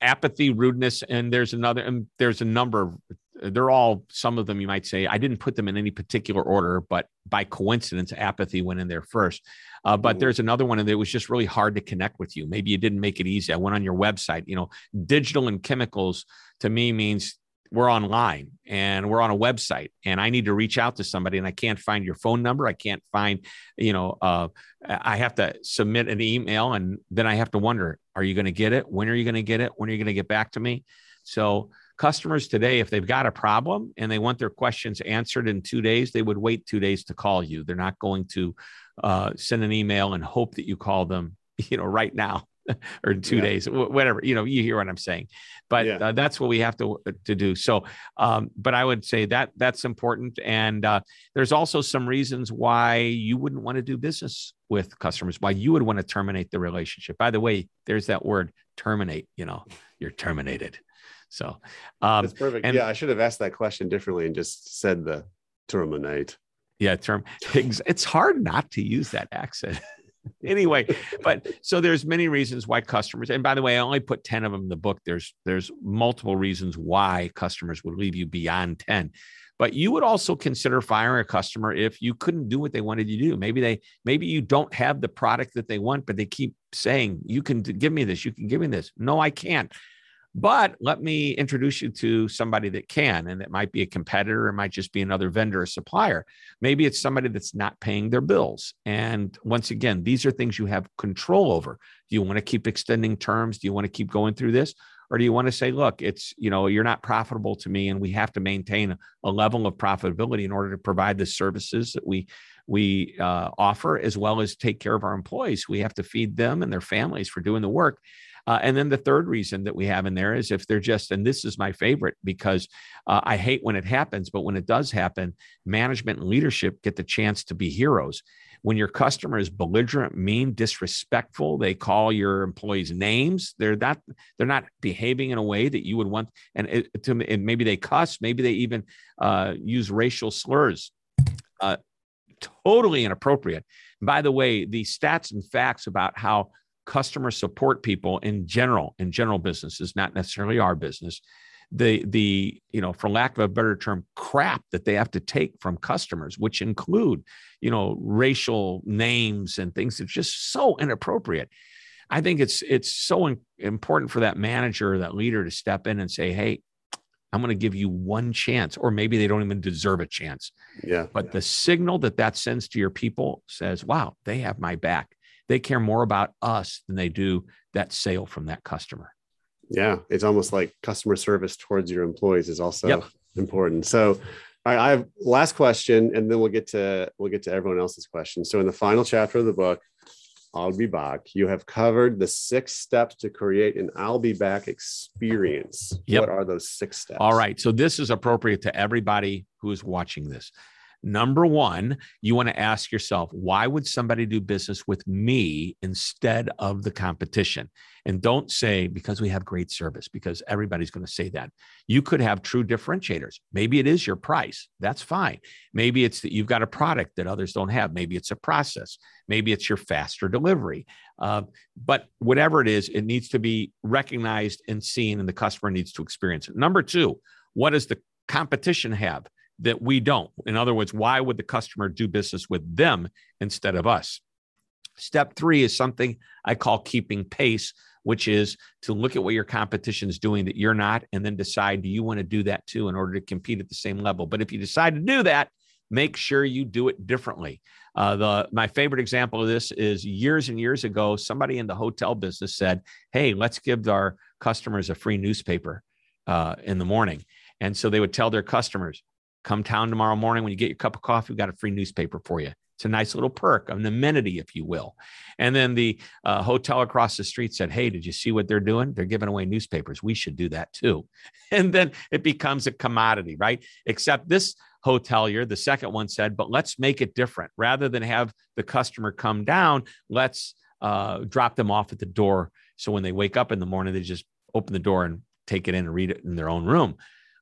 apathy, rudeness, and there's another, and there's a number of, they're all, some of them you might say, I didn't put them in any particular order, but by coincidence, apathy went in there first. Uh, but mm-hmm. there's another one, and it was just really hard to connect with you. Maybe you didn't make it easy. I went on your website. You know, digital and chemicals to me means we're online and we're on a website and i need to reach out to somebody and i can't find your phone number. I can't find you know uh, i have to submit an email and then i have to wonder are you going to get it? When are you going to get it? When are you going to get back to me? So customers today if they've got a problem and they want their questions answered in two days they would wait two days to call you. They're not going to uh, send an email and hope that you call them, you know, right now or two yeah. days, whatever. You know, you hear what I'm saying, but yeah. uh, that's what we have to uh, to do. So, um, but I would say that that's important, and uh, there's also some reasons why you wouldn't want to do business with customers, why you would want to terminate the relationship. By the way, there's that word terminate. You know, you're terminated. So um, that's perfect. And, yeah, I should have asked that question differently and just said the terminate yeah term it's hard not to use that accent anyway but so there's many reasons why customers and by the way i only put 10 of them in the book. There's there's multiple reasons why customers would leave you beyond 10 but you would also consider firing a customer if you couldn't do what they wanted you to do. Maybe they maybe you don't have the product that they want but they keep saying you can give me this you can give me this. No i can't but let me introduce you to somebody that can, and it might be a competitor, it might just be another vendor or supplier. Maybe it's somebody that's not paying their bills. And once again, these are things you have control over. Do you want to keep extending terms? Do you want to keep going through this? Or do you want to say, look, it's, you know, you're not profitable to me, and we have to maintain a level of profitability in order to provide the services that we we uh, offer, as well as take care of our employees. We have to feed them and their families for doing the work. Uh, and then the third reason that we have in there is if they're just, and this is my favorite because uh, I hate when it happens, but when it does happen, management and leadership get the chance to be heroes. When your customer is belligerent, mean, disrespectful, they call your employees names. They're not they're not behaving in a way that you would want, and, it, to, and maybe they cuss, maybe they even uh, use racial slurs. Uh, totally inappropriate. by the way, the stats and facts about how customer support people in general, in general businesses, not necessarily our business, the the you know for lack of a better term crap that they have to take from customers which include you know racial names and things that's just so inappropriate. I think it's it's so in, important for that manager that leader to step in and say hey i'm going to give you one chance or maybe they don't even deserve a chance. Yeah. But yeah. the signal that that sends to your people says wow they have my back they care more about us than they do that sale from that customer yeah it's almost like customer service towards your employees is also yep. important so all right, I have last question, and then we'll get to we'll get to everyone else's questions. So, in the final chapter of the book, I'll be back. You have covered the six steps to create an I'll be back experience. Yep. What are those six steps? All right. So this is appropriate to everybody who is watching this. Number one, you want to ask yourself, why would somebody do business with me instead of the competition? And don't say, because we have great service, because everybody's going to say that. You could have true differentiators. Maybe it is your price. That's fine. Maybe it's that you've got a product that others don't have. Maybe it's a process. Maybe it's your faster delivery. Uh, but whatever it is, it needs to be recognized and seen, and the customer needs to experience it. Number two, what does the competition have? That we don't. In other words, why would the customer do business with them instead of us? Step three is something I call keeping pace, which is to look at what your competition is doing that you're not, and then decide do you want to do that too in order to compete at the same level. But if you decide to do that, make sure you do it differently. Uh, the my favorite example of this is years and years ago, somebody in the hotel business said, "Hey, let's give our customers a free newspaper uh, in the morning." And so they would tell their customers, Come town tomorrow morning when you get your cup of coffee, we've got a free newspaper for you. It's a nice little perk, an amenity, if you will. And then the uh, hotel across the street said, Hey, did you see what they're doing? They're giving away newspapers. We should do that too. And then it becomes a commodity, right? Except this hotelier, the second one said, But let's make it different. Rather than have the customer come down, let's uh, drop them off at the door. So when they wake up in the morning, they just open the door and take it in and read it in their own room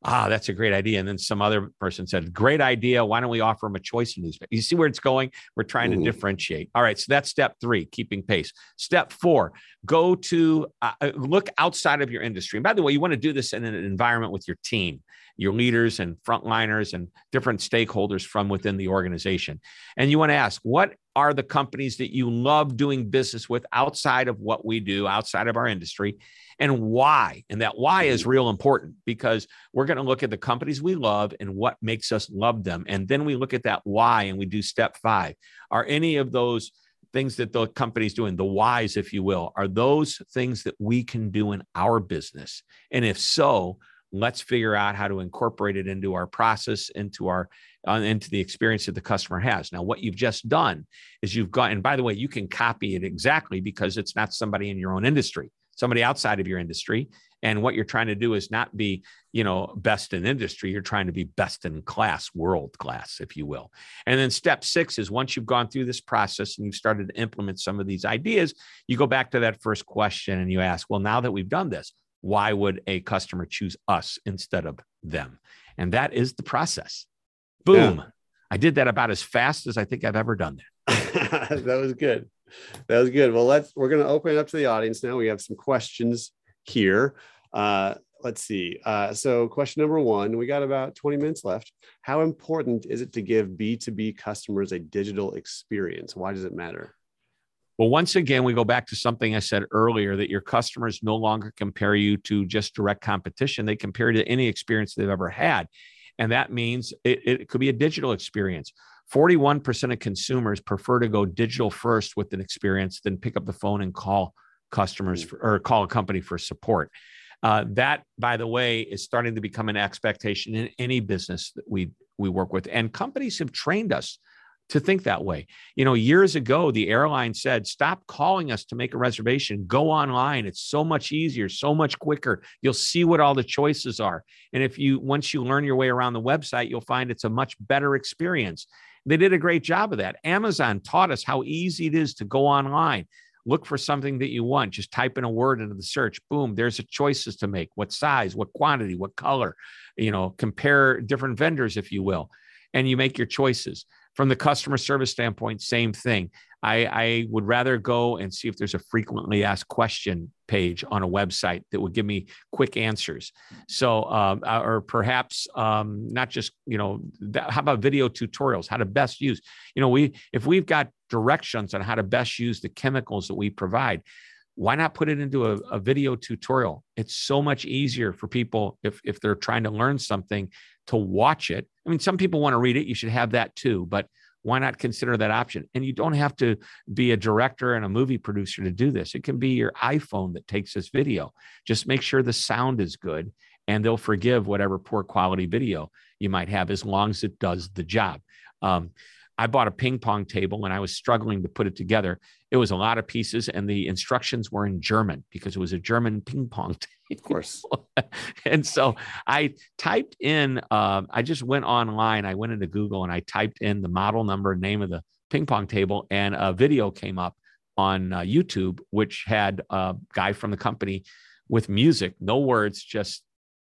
ah, that's a great idea. And then some other person said, great idea. Why don't we offer them a choice of newspaper? You see where it's going? We're trying to differentiate. All right. So that's step three, keeping pace. Step four, go to uh, uh, look outside of your industry. And by the way, you want to do this in an environment with your team, your leaders and frontliners and different stakeholders from within the organization. And you want to ask, what are the companies that you love doing business with outside of what we do, outside of our industry? and why. And that why is mm-hmm. real important because we're going to look at the companies we love and what makes us love them. And then we look at that why and we do step five. Are any of those things that the company's doing, the whys, if you will, are those things that we can do in our business? And if so, let's figure out how to incorporate it into our process into our into the experience that the customer has. Now what you've just done is you've got and by the way you can copy it exactly because it's not somebody in your own industry somebody outside of your industry. And what you're trying to do is not be you know best in industry. You're trying to be best in class world class if you will. And then step six is once you've gone through this process and you've started to implement some of these ideas you go back to that first question and you ask well now that we've done this why would a customer choose us instead of them? And that is the process boom yeah. i did that about as fast as i think i've ever done that that was good that was good. Well, let's we're going to open it up to the audience now. We have some questions here. Uh, let's see. Uh, so, question number one, we got about 20 minutes left. How important is it to give B2B customers a digital experience? Why does it matter? Well, once again, we go back to something I said earlier that your customers no longer compare you to just direct competition. They compare to any experience they've ever had. And that means it, it could be a digital experience. 41% of consumers prefer to go digital first with an experience than pick up the phone and call customers mm. for, or call a company for support. Uh, that, by the way, is starting to become an expectation in any business that we we work with, and companies have trained us to think that way. You know, years ago, the airline said, "Stop calling us to make a reservation. Go online. It's so much easier, so much quicker. You'll see what all the choices are, and if you once you learn your way around the website, you'll find it's a much better experience." They did a great job of that. Amazon taught us how easy it is to go online, look for something that you want, just type in a word into the search. Boom, there's a choices to make. What size, what quantity, what color, you know, compare different vendors, if you will, and you make your choices. From the customer service standpoint, same thing. I, I would rather go and see if there's a frequently asked question page on a website that would give me quick answers. So, um, uh, or perhaps um, not just you know, that, how about video tutorials? How to best use? You know, we if we've got directions on how to best use the chemicals that we provide, why not put it into a, a, video tutorial? It's so much easier for people if, if they're trying to learn something to watch it. I mean, some people want to read it. You should have that too, but why not consider that option? And you don't have to be a director and a movie producer to do this. It can be your iPhone that takes this video. Just make sure the sound is good and they'll forgive whatever poor quality video you might have as long as it does the job. Um, I bought a ping pong table and I was struggling to put it together. It was a lot of pieces, and the instructions were in German because it was a German ping pong table. Of course. and so I typed in, uh, I just went online, I went into Google and I typed in the model number, name of the ping pong table, and a video came up on uh, YouTube, which had a guy from the company with music, no words, just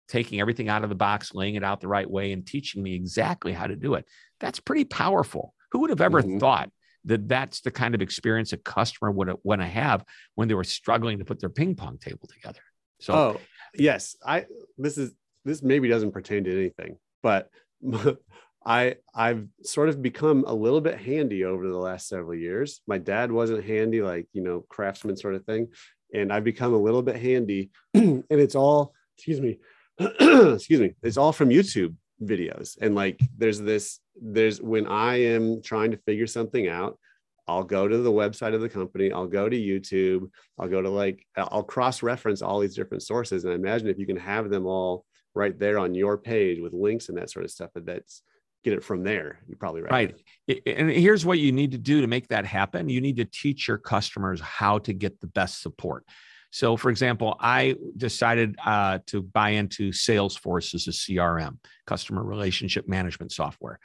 taking everything out of the box, laying it out the right way, and teaching me exactly how to do it. That's pretty powerful. Who would have ever mm-hmm. thought that that's the kind of experience a customer would want to have when they were struggling to put their ping pong table together? So, oh, yes, I this is this maybe doesn't pertain to anything, but I I've sort of become a little bit handy over the last several years. My dad wasn't handy, like you know, craftsman sort of thing, and I've become a little bit handy, and it's all excuse me, excuse me, it's all from YouTube videos. And like there's this there's when i am trying to figure something out i'll go to the website of the company i'll go to youtube i'll go to like i'll cross reference all these different sources. And i imagine if you can have them all right there on your page with links and that sort of stuff that's get it from there. You're probably right. Right. And here's what you need to do to make that happen. You need to teach your customers how to get the best support so, for example, I decided uh, to buy into Salesforce as a CRM, customer relationship management software.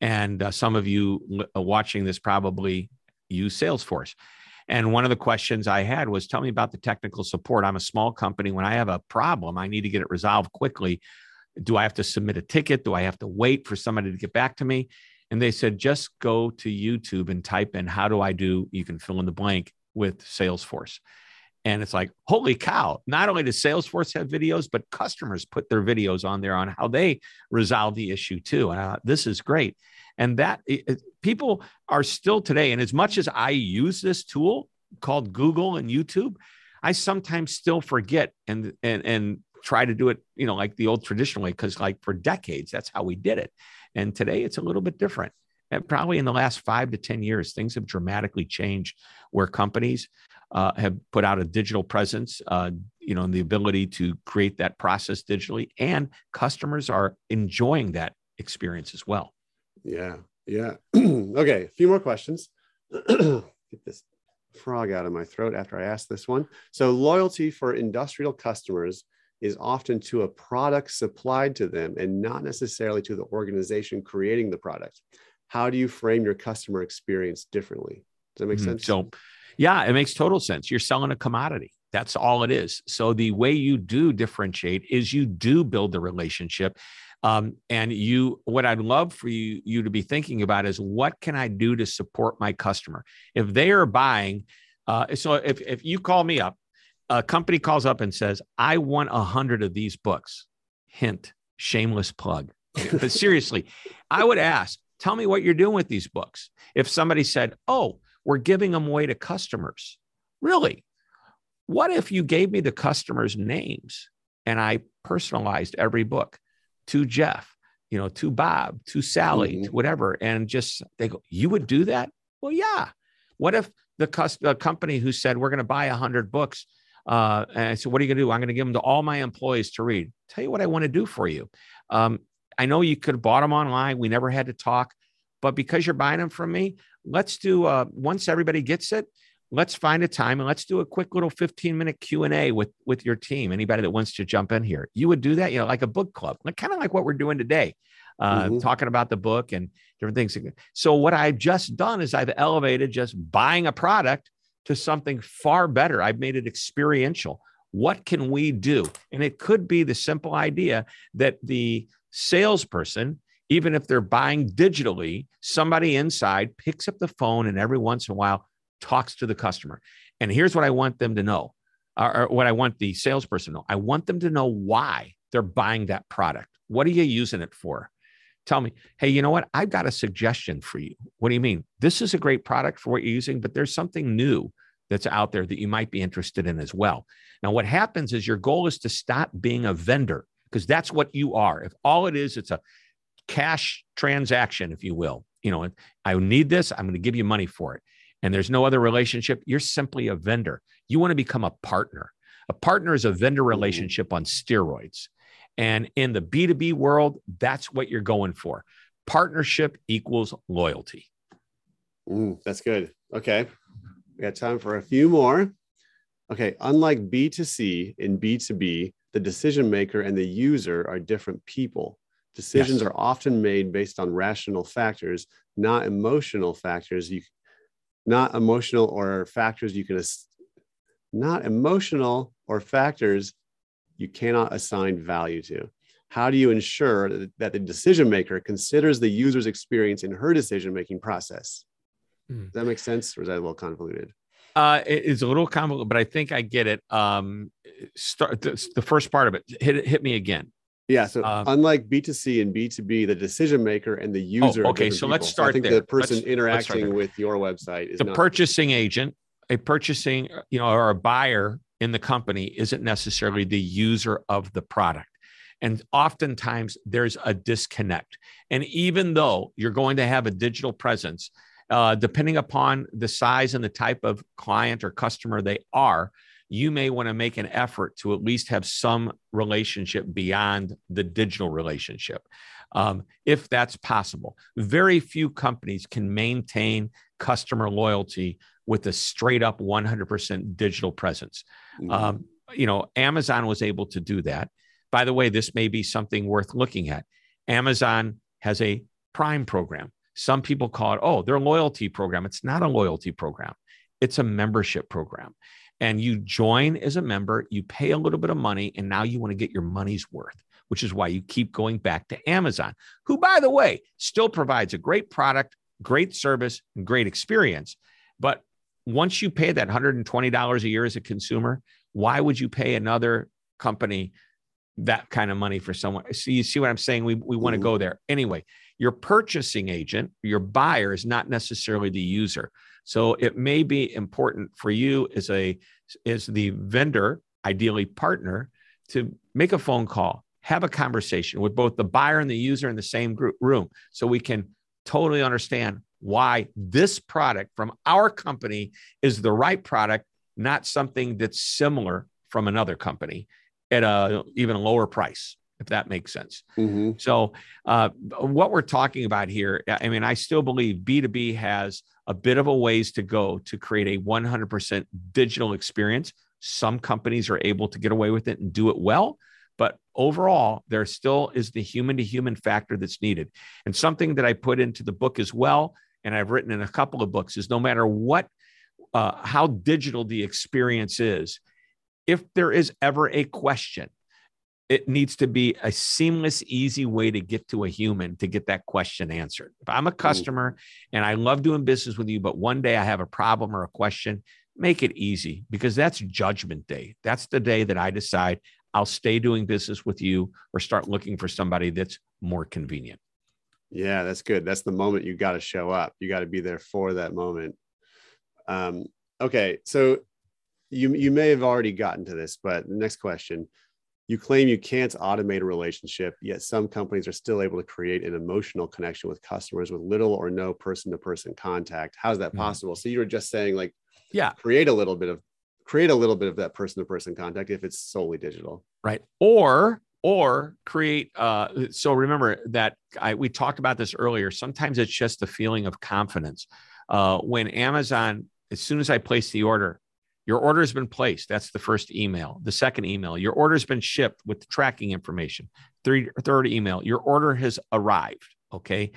And uh, some of you uh, watching this probably use Salesforce. And one of the questions I had was tell me about the technical support. I'm a small company. When I have a problem, I need to get it resolved quickly. Do I have to submit a ticket? Do I have to wait for somebody to get back to me? And they said, just go to YouTube and type in, how do I do? You can fill in the blank with Salesforce. And it's like, holy cow, not only does Salesforce have videos, but customers put their videos on there on how they resolve the issue too. And thought, this is great. And that it, people are still today, and as much as I use this tool called Google and YouTube, I sometimes still forget and and and try to do it, you know, like the old traditional way, because like for decades, that's how we did it. And today it's a little bit different. And probably in the last five to 10 years, things have dramatically changed where companies uh, have put out a digital presence, uh, you know, and the ability to create that process digitally, and customers are enjoying that experience as well. Yeah, yeah. okay, a few more questions. Get this frog out of my throat after I ask this one. So, loyalty for industrial customers is often to a product supplied to them and not necessarily to the organization creating the product. How do you frame your customer experience differently? Does that make mm-hmm. sense? So, yeah, it makes total sense. You're selling a commodity. That's all it is. So the way you do differentiate is you do build the relationship. Um, and you, what I'd love for you, you to be thinking about is what can I do to support my customer? If they are buying, uh, so if, if you call me up, a company calls up and says, I want a hundred of these books. Hint, shameless plug. but seriously, I would ask, tell me what you're doing with these books. If somebody said, Oh, we're giving them away to customers. Really? What if you gave me the customers' names and I personalized every book to Jeff, you know, to Bob, to Sally, mm-hmm. to whatever, and just they go, you would do that? Well, yeah. What if the, cus- the company who said we're going to buy a hundred books, uh, and I said, what are you going to do? I'm going to give them to all my employees to read. Tell you what I want to do for you. Um, I know you could have bought them online. We never had to talk, but because you're buying them from me, let's do uh, once everybody gets it let's find a time and let's do a quick little 15 minute q&a with with your team anybody that wants to jump in here. You would do that you know like a book club like kind of like what we're doing today uh, mm-hmm. talking about the book and different things. So what i've just done is i've elevated just buying a product to something far better. I've made it experiential. What can we do? And it could be the simple idea that the salesperson even if they're buying digitally, somebody inside picks up the phone and every once in a while talks to the customer. And here's what I want them to know, or, what I want the salesperson to know. I want them to know why they're buying that product. What are you using it for? Tell me, hey, you know what? I've got a suggestion for you. What do you mean? This is a great product for what you're using, but there's something new that's out there that you might be interested in as well. Now, what happens is your goal is to stop being a vendor because that's what you are. If all it is, it's a cash transaction, if you will. You know, I need this, I'm going to give you money for it. And there's no other relationship. You're simply a vendor. You want to become a partner. A partner is a vendor relationship on steroids. And in the B2B world, that's what you're going for. Partnership equals loyalty. Mm, that's good. Okay. We got time for a few more. Okay. Unlike B2C in B2B, the decision maker and the user are different people. Decisions yes. are often made based on rational factors, not emotional factors. You, not emotional or factors you can, not emotional or factors you cannot assign value to. How do you ensure that the decision maker considers the user's experience in her decision making process? Mm. Does that make sense, or is that a little convoluted? Uh, it's a little convoluted, but I think I get it. Um, start the, the first part of it. Hit hit me again. Yeah. So um, unlike B2C and B2B, the decision maker and the oh, user. Oh, okay. So people. let's start. So I think there. the person let's, interacting let's with your website is the not- purchasing agent, a purchasing, you know, or a buyer in the company isn't necessarily the user of the product. And oftentimes there's a disconnect. And even though you're going to have a digital presence, uh, depending upon the size and the type of client or customer they are, you may want to make an effort to at least have some relationship beyond the digital relationship, um, if that's possible. Very few companies can maintain customer loyalty with a straight up 100% digital presence. Mm-hmm. Um, you know, Amazon was able to do that. By the way, this may be something worth looking at. Amazon has a Prime program. Some people call it, oh, their loyalty program. It's not a loyalty program, it's a membership program and you join as a member, you pay a little bit of money, and now you want to get your money's worth, which is why you keep going back to Amazon, who, by the way, still provides a great product, great service, and great experience. But once you pay that $120 a year as a consumer, why would you pay another company that kind of money for someone? So you see what I'm saying? We, we want to mm-hmm. go there. Anyway, your purchasing agent, your buyer is not necessarily the user. So it may be important for you as a as the vendor, ideally partner, to make a phone call, have a conversation with both the buyer and the user in the same group room, so we can totally understand why this product from our company is the right product, not something that's similar from another company at a even a lower price if that makes sense. Mm-hmm. So, uh, what we're talking about here, I mean, I still believe B2B has a bit of a ways to go to create a 100% digital experience. Some companies are able to get away with it and do it well. But overall, there still is the human to human factor that's needed. And something that I put into the book as well, and I've written in a couple of books, is no matter what, uh, how digital the experience is, if there is ever a question, it needs to be a seamless, easy way to get to a human to get that question answered. If I'm a customer and I love doing business with you, but one day I have a problem or a question, make it easy because that's judgment day. That's the day that I decide I'll stay doing business with you or start looking for somebody that's more convenient. Yeah, that's good. That's the moment you got to show up. You got to be there for that moment. Um, okay, so you you may have already gotten to this, but next question you claim you can't automate a relationship, yet some companies are still able to create an emotional connection with customers with little or no person to person contact. How's that mm-hmm. possible? Mm-hmm. So you were just saying, like, yeah, create a little bit of create a little bit of that person to person contact if it's solely digital. Right. Or or create uh so remember that I we talked about this earlier. Sometimes it's just the feeling of confidence. Uh when Amazon, as soon as I place the order, your order has been placed. That's the first email. The second email, your order has been shipped with tracking information. Third, third email, your order has arrived. Okay.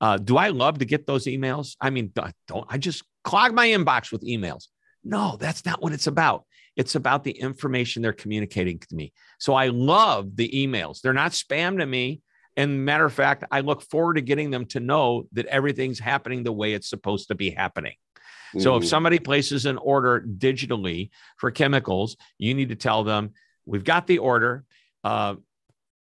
Uh, do I love to get those emails? I mean, don't I just clog my inbox with emails? No, that's not what it's about. It's about the information they're communicating to me. So I love the emails. They're not spam to me. And matter of fact, I look forward to getting them to know that everything's happening the way it's supposed to be happening. So if somebody places an order digitally for chemicals, you need to tell them we've got the order. Uh,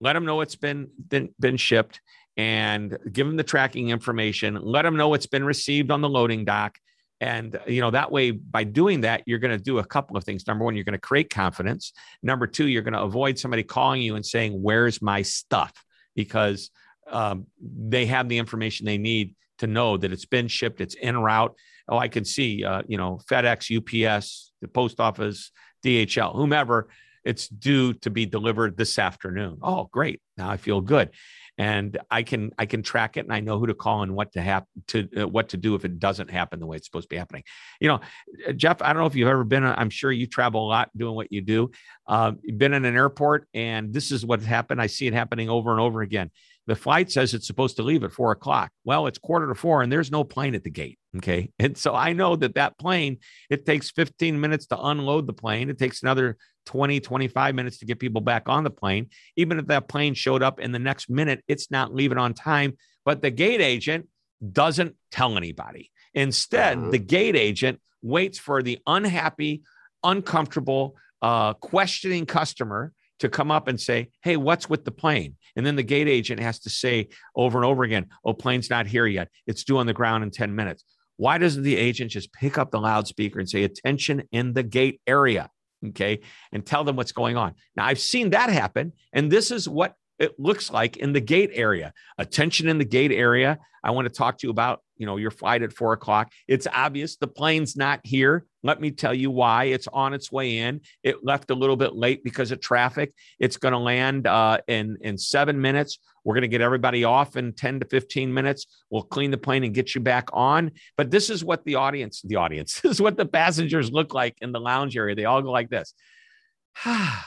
let them know it's been, been been shipped and give them the tracking information. Let them know it's been received on the loading dock. And you know that way, by doing that, you're going to do a couple of things. Number one, you're going to create confidence. Number two, you're going to avoid somebody calling you and saying, "Where's my stuff?" because um, they have the information they need to know that it's been shipped, it's en route. Oh, I can see, uh, you know, FedEx, UPS, the post office, DHL, whomever, it's due to be delivered this afternoon. Oh, great! Now I feel good, and I can I can track it, and I know who to call and what to happen to uh, what to do if it doesn't happen the way it's supposed to be happening. You know, uh, Jeff, I don't know if you've ever been. I'm sure you travel a lot doing what you do. Uh, you've been in an airport, and this is what happened. I see it happening over and over again the flight says it's supposed to leave at four o'clock. Well, it's quarter to four and there's no plane at the gate. Okay. And so I know that that plane, it takes 15 minutes to unload the plane. It takes another 20, 25 minutes to get people back on the plane. Even if that plane showed up in the next minute, it's not leaving on time. But the gate agent doesn't tell anybody. Instead, uh-huh. the gate agent waits for the unhappy, uncomfortable, uh, questioning customer to come up and say, Hey, what's with the plane? And then the gate agent has to say over and over again, Oh, plane's not here yet. It's due on the ground in 10 minutes. Why doesn't the agent just pick up the loudspeaker and say, Attention in the gate area? Okay. And tell them what's going on. Now, I've seen that happen. And this is what it looks like in the gate area. Attention in the gate area. I want to talk to you about, you know, your flight at four o'clock. It's obvious the plane's not here. Let me tell you why. It's on its way in. It left a little bit late because of traffic. It's going to land uh, in in seven minutes. We're going to get everybody off in 10 to 15 minutes. We'll clean the plane and get you back on. But this is what the audience, the audience, this is what the passengers look like in the lounge area. They all go like this. yeah.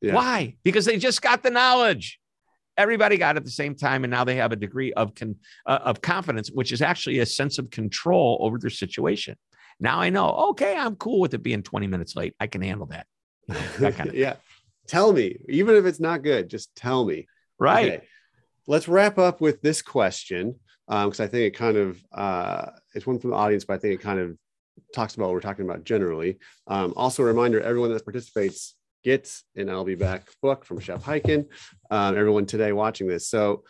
Why? Because they just got the knowledge everybody got at the same time and now they have a degree of con, uh, of confidence which is actually a sense of control over their situation. Now i know okay i'm cool with it being 20 minutes late. I can handle that, that kind of yeah. Tell me even if it's not good just tell me. Right. Okay. let's wrap up with this question because um, i think it kind of uh, it's one from the audience but i think it kind of talks about what we're talking about generally. Um, also a reminder everyone that participates gets an I'll Be Back book from Shep Hyken. Um, everyone today watching this. So,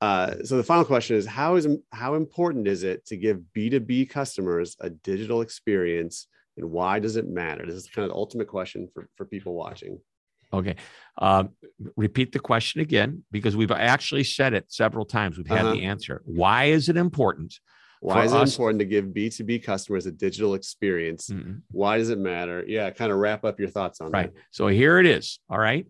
uh, so the final question is how is how important is it to give B2B customers a digital experience and why does it matter? This is kind of the ultimate question for, for people watching. Okay. Um, repeat the question again because we've actually said it several times. We've had uh-huh. the answer. Why is it important why is it us, important to give B2B customers a digital experience? Mm-hmm. Why does it matter? Yeah, kind of wrap up your thoughts on right. that. Right. So here it is. All right.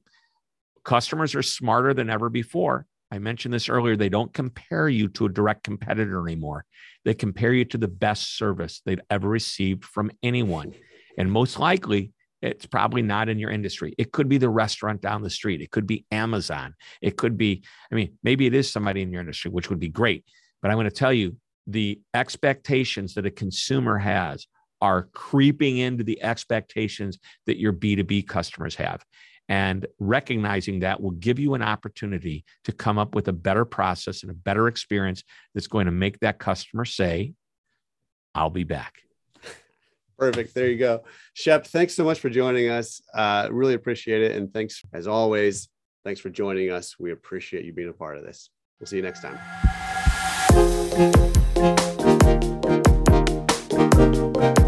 Customers are smarter than ever before. I mentioned this earlier. They don't compare you to a direct competitor anymore. They compare you to the best service they've ever received from anyone. And most likely, it's probably not in your industry. It could be the restaurant down the street. It could be Amazon. It could be, I mean, maybe it is somebody in your industry, which would be great. But I'm going to tell you, the expectations that a consumer has are creeping into the expectations that your B2B customers have. And recognizing that will give you an opportunity to come up with a better process and a better experience that's going to make that customer say, I'll be back. Perfect. There you go. Shep, thanks so much for joining us. Uh, really appreciate it. And thanks, as always, thanks for joining us. We appreciate you being a part of this. We'll see you next time. Thank you.